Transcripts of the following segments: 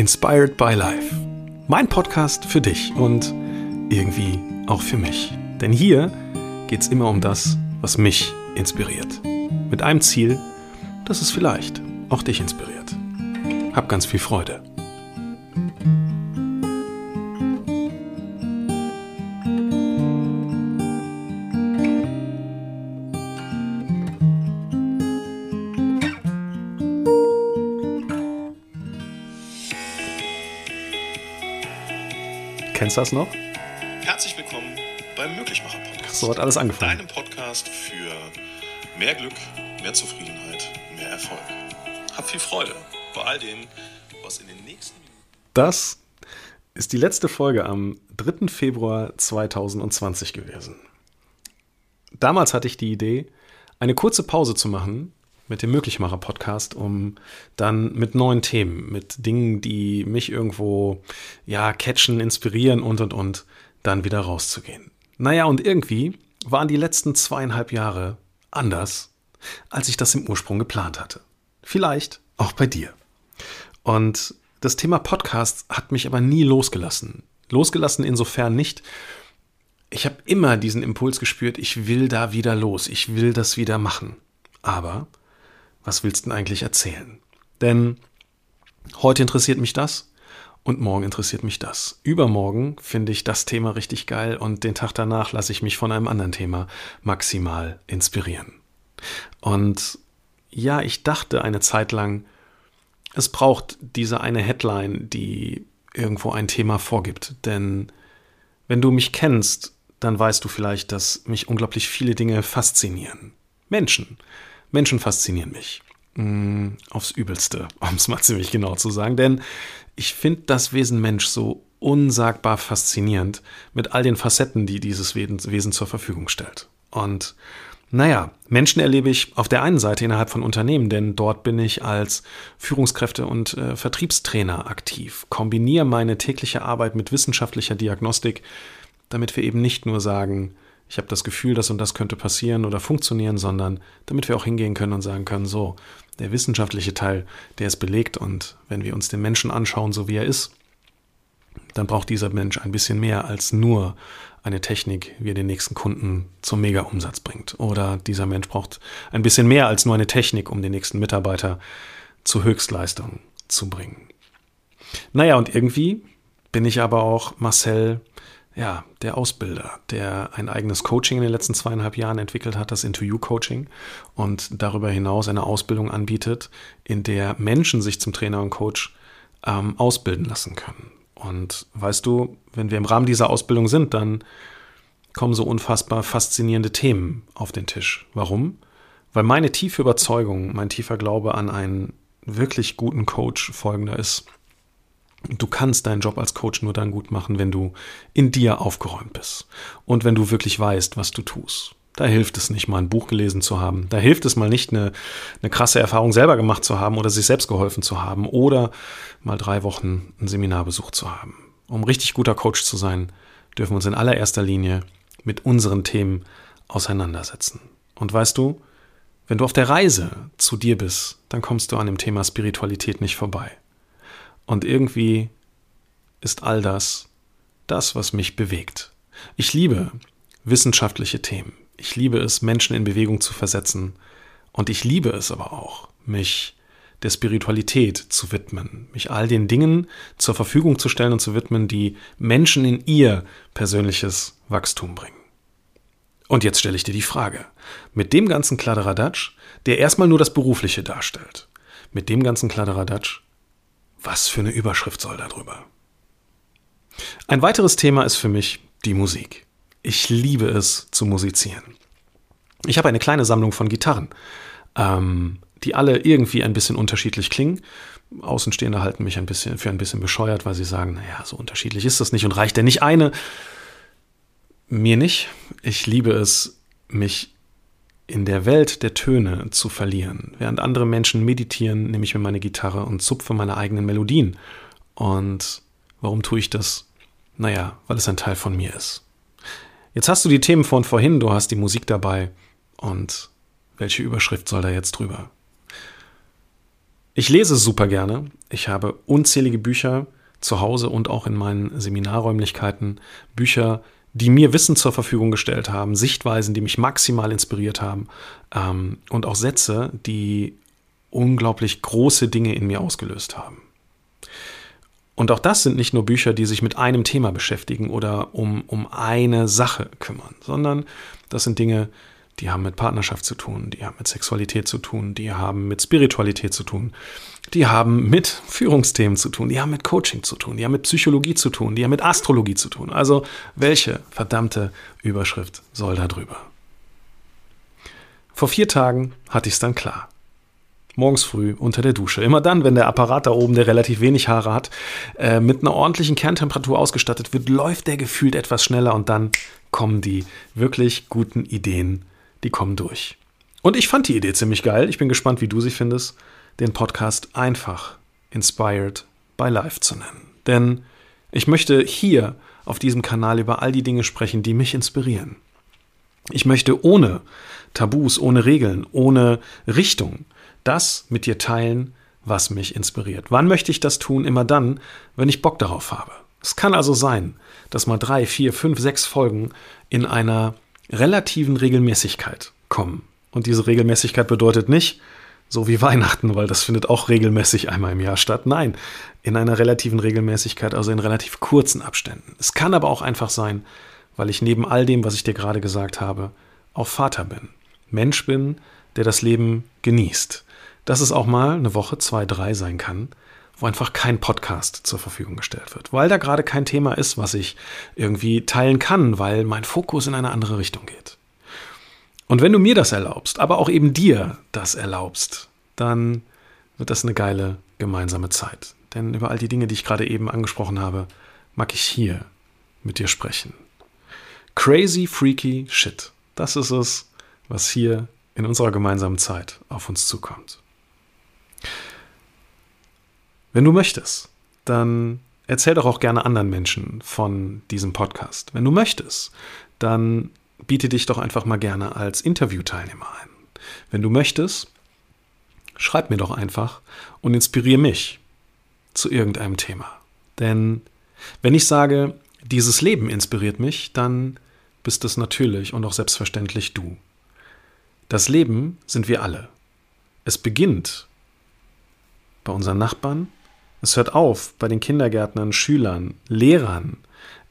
Inspired by Life. Mein Podcast für dich und irgendwie auch für mich. Denn hier geht es immer um das, was mich inspiriert. Mit einem Ziel, dass es vielleicht auch dich inspiriert. Hab ganz viel Freude. Kennst du das noch? Herzlich willkommen beim Möglichmacher Podcast. So hat alles angefangen. Deinem Podcast für mehr Glück, mehr Zufriedenheit, mehr Erfolg. Hab viel Freude bei all dem, was in den nächsten Minuten. Das ist die letzte Folge am 3. Februar 2020 gewesen. Damals hatte ich die Idee, eine kurze Pause zu machen mit dem Möglichmacher-Podcast, um dann mit neuen Themen, mit Dingen, die mich irgendwo ja catchen, inspirieren und und und, dann wieder rauszugehen. Naja, und irgendwie waren die letzten zweieinhalb Jahre anders, als ich das im Ursprung geplant hatte. Vielleicht auch bei dir. Und das Thema Podcast hat mich aber nie losgelassen. Losgelassen insofern nicht. Ich habe immer diesen Impuls gespürt, ich will da wieder los, ich will das wieder machen. Aber was willst du denn eigentlich erzählen? Denn heute interessiert mich das und morgen interessiert mich das. Übermorgen finde ich das Thema richtig geil und den Tag danach lasse ich mich von einem anderen Thema maximal inspirieren. Und ja, ich dachte eine Zeit lang, es braucht diese eine Headline, die irgendwo ein Thema vorgibt. Denn wenn du mich kennst, dann weißt du vielleicht, dass mich unglaublich viele Dinge faszinieren. Menschen. Menschen faszinieren mich. Mm, aufs Übelste, um es mal ziemlich genau zu sagen. Denn ich finde das Wesen Mensch so unsagbar faszinierend mit all den Facetten, die dieses Wesen zur Verfügung stellt. Und naja, Menschen erlebe ich auf der einen Seite innerhalb von Unternehmen, denn dort bin ich als Führungskräfte- und äh, Vertriebstrainer aktiv, kombiniere meine tägliche Arbeit mit wissenschaftlicher Diagnostik, damit wir eben nicht nur sagen, ich habe das Gefühl, das und das könnte passieren oder funktionieren, sondern damit wir auch hingehen können und sagen können, so, der wissenschaftliche Teil, der ist belegt und wenn wir uns den Menschen anschauen, so wie er ist, dann braucht dieser Mensch ein bisschen mehr als nur eine Technik, wie er den nächsten Kunden zum Mega-Umsatz bringt. Oder dieser Mensch braucht ein bisschen mehr als nur eine Technik, um den nächsten Mitarbeiter zur Höchstleistung zu bringen. Naja, und irgendwie bin ich aber auch Marcel ja, der Ausbilder, der ein eigenes Coaching in den letzten zweieinhalb Jahren entwickelt hat, das Into You Coaching, und darüber hinaus eine Ausbildung anbietet, in der Menschen sich zum Trainer und Coach ähm, ausbilden lassen können. Und weißt du, wenn wir im Rahmen dieser Ausbildung sind, dann kommen so unfassbar faszinierende Themen auf den Tisch. Warum? Weil meine tiefe Überzeugung, mein tiefer Glaube an einen wirklich guten Coach folgender ist. Du kannst deinen Job als Coach nur dann gut machen, wenn du in dir aufgeräumt bist und wenn du wirklich weißt, was du tust. Da hilft es nicht, mal ein Buch gelesen zu haben. Da hilft es mal nicht, eine, eine krasse Erfahrung selber gemacht zu haben oder sich selbst geholfen zu haben oder mal drei Wochen ein Seminar besucht zu haben. Um richtig guter Coach zu sein, dürfen wir uns in allererster Linie mit unseren Themen auseinandersetzen. Und weißt du, wenn du auf der Reise zu dir bist, dann kommst du an dem Thema Spiritualität nicht vorbei. Und irgendwie ist all das das, was mich bewegt. Ich liebe wissenschaftliche Themen. Ich liebe es, Menschen in Bewegung zu versetzen. Und ich liebe es aber auch, mich der Spiritualität zu widmen, mich all den Dingen zur Verfügung zu stellen und zu widmen, die Menschen in ihr persönliches Wachstum bringen. Und jetzt stelle ich dir die Frage, mit dem ganzen Kladderadatsch, der erstmal nur das Berufliche darstellt, mit dem ganzen Kladderadatsch, was für eine Überschrift soll da drüber? Ein weiteres Thema ist für mich die Musik. Ich liebe es zu musizieren. Ich habe eine kleine Sammlung von Gitarren, ähm, die alle irgendwie ein bisschen unterschiedlich klingen. Außenstehende halten mich ein bisschen für ein bisschen bescheuert, weil sie sagen, naja, so unterschiedlich ist das nicht und reicht denn nicht eine? Mir nicht. Ich liebe es, mich in der Welt der Töne zu verlieren. Während andere Menschen meditieren, nehme ich mir meine Gitarre und zupfe meine eigenen Melodien. Und warum tue ich das? Naja, weil es ein Teil von mir ist. Jetzt hast du die Themen von vorhin, du hast die Musik dabei. Und welche Überschrift soll da jetzt drüber? Ich lese super gerne. Ich habe unzählige Bücher zu Hause und auch in meinen Seminarräumlichkeiten. Bücher, die mir Wissen zur Verfügung gestellt haben, Sichtweisen, die mich maximal inspiriert haben ähm, und auch Sätze, die unglaublich große Dinge in mir ausgelöst haben. Und auch das sind nicht nur Bücher, die sich mit einem Thema beschäftigen oder um, um eine Sache kümmern, sondern das sind Dinge, die haben mit Partnerschaft zu tun, die haben mit Sexualität zu tun, die haben mit Spiritualität zu tun, die haben mit Führungsthemen zu tun, die haben mit Coaching zu tun, die haben mit Psychologie zu tun, die haben mit Astrologie zu tun. Also welche verdammte Überschrift soll da drüber? Vor vier Tagen hatte ich es dann klar. Morgens früh unter der Dusche. Immer dann, wenn der Apparat da oben, der relativ wenig Haare hat, äh, mit einer ordentlichen Kerntemperatur ausgestattet wird, läuft der gefühlt etwas schneller und dann kommen die wirklich guten Ideen, die kommen durch. Und ich fand die Idee ziemlich geil. Ich bin gespannt, wie du sie findest, den Podcast einfach Inspired by Life zu nennen. Denn ich möchte hier auf diesem Kanal über all die Dinge sprechen, die mich inspirieren. Ich möchte ohne Tabus, ohne Regeln, ohne Richtung das mit dir teilen, was mich inspiriert. Wann möchte ich das tun? Immer dann, wenn ich Bock darauf habe. Es kann also sein, dass mal drei, vier, fünf, sechs Folgen in einer relativen Regelmäßigkeit kommen. Und diese Regelmäßigkeit bedeutet nicht, so wie Weihnachten, weil das findet auch regelmäßig einmal im Jahr statt. Nein, in einer relativen Regelmäßigkeit, also in relativ kurzen Abständen. Es kann aber auch einfach sein, weil ich neben all dem, was ich dir gerade gesagt habe, auch Vater bin. Mensch bin, der das Leben genießt dass es auch mal eine Woche, zwei, drei sein kann, wo einfach kein Podcast zur Verfügung gestellt wird, weil da gerade kein Thema ist, was ich irgendwie teilen kann, weil mein Fokus in eine andere Richtung geht. Und wenn du mir das erlaubst, aber auch eben dir das erlaubst, dann wird das eine geile gemeinsame Zeit. Denn über all die Dinge, die ich gerade eben angesprochen habe, mag ich hier mit dir sprechen. Crazy, freaky shit. Das ist es, was hier in unserer gemeinsamen Zeit auf uns zukommt. Wenn du möchtest, dann erzähl doch auch gerne anderen Menschen von diesem Podcast. Wenn du möchtest, dann biete dich doch einfach mal gerne als Interviewteilnehmer ein. Wenn du möchtest, schreib mir doch einfach und inspiriere mich zu irgendeinem Thema. Denn wenn ich sage, dieses Leben inspiriert mich, dann bist es natürlich und auch selbstverständlich du. Das Leben sind wir alle. Es beginnt bei unseren Nachbarn, es hört auf bei den Kindergärtnern, Schülern, Lehrern.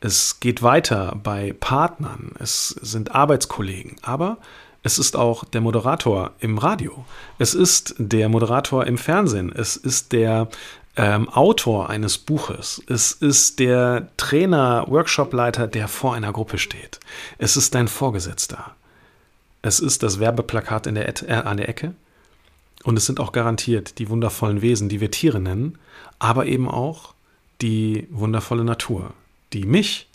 Es geht weiter bei Partnern. Es sind Arbeitskollegen. Aber es ist auch der Moderator im Radio. Es ist der Moderator im Fernsehen. Es ist der ähm, Autor eines Buches. Es ist der Trainer, Workshopleiter, der vor einer Gruppe steht. Es ist dein Vorgesetzter. Es ist das Werbeplakat der, äh, an der Ecke. Und es sind auch garantiert die wundervollen Wesen, die wir Tiere nennen, aber eben auch die wundervolle Natur, die mich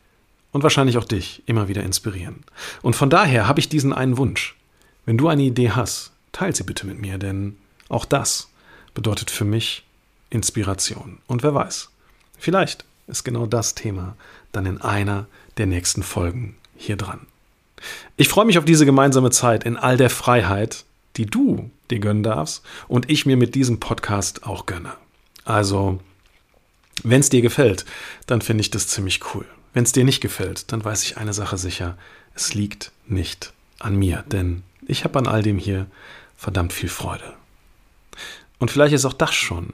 und wahrscheinlich auch dich immer wieder inspirieren. Und von daher habe ich diesen einen Wunsch. Wenn du eine Idee hast, teile sie bitte mit mir, denn auch das bedeutet für mich Inspiration. Und wer weiß, vielleicht ist genau das Thema dann in einer der nächsten Folgen hier dran. Ich freue mich auf diese gemeinsame Zeit in all der Freiheit, die du dir gönnen darfst und ich mir mit diesem Podcast auch gönne. Also, wenn es dir gefällt, dann finde ich das ziemlich cool. Wenn es dir nicht gefällt, dann weiß ich eine Sache sicher, es liegt nicht an mir, denn ich habe an all dem hier verdammt viel Freude. Und vielleicht ist auch das schon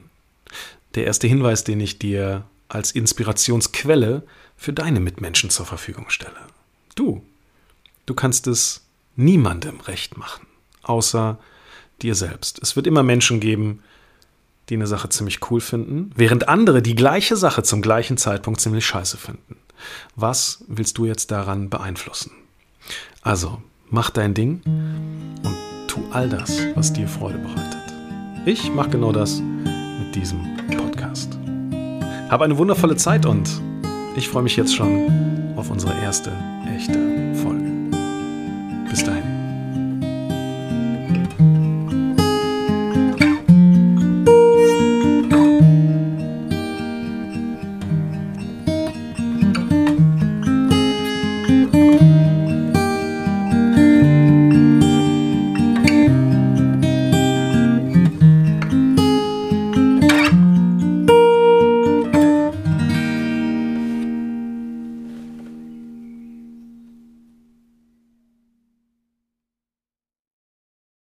der erste Hinweis, den ich dir als Inspirationsquelle für deine Mitmenschen zur Verfügung stelle. Du, du kannst es niemandem recht machen außer dir selbst. Es wird immer Menschen geben, die eine Sache ziemlich cool finden, während andere die gleiche Sache zum gleichen Zeitpunkt ziemlich scheiße finden. Was willst du jetzt daran beeinflussen? Also, mach dein Ding und tu all das, was dir Freude bereitet. Ich mache genau das mit diesem Podcast. Hab eine wundervolle Zeit und ich freue mich jetzt schon auf unsere erste echte Folge. Bis dahin.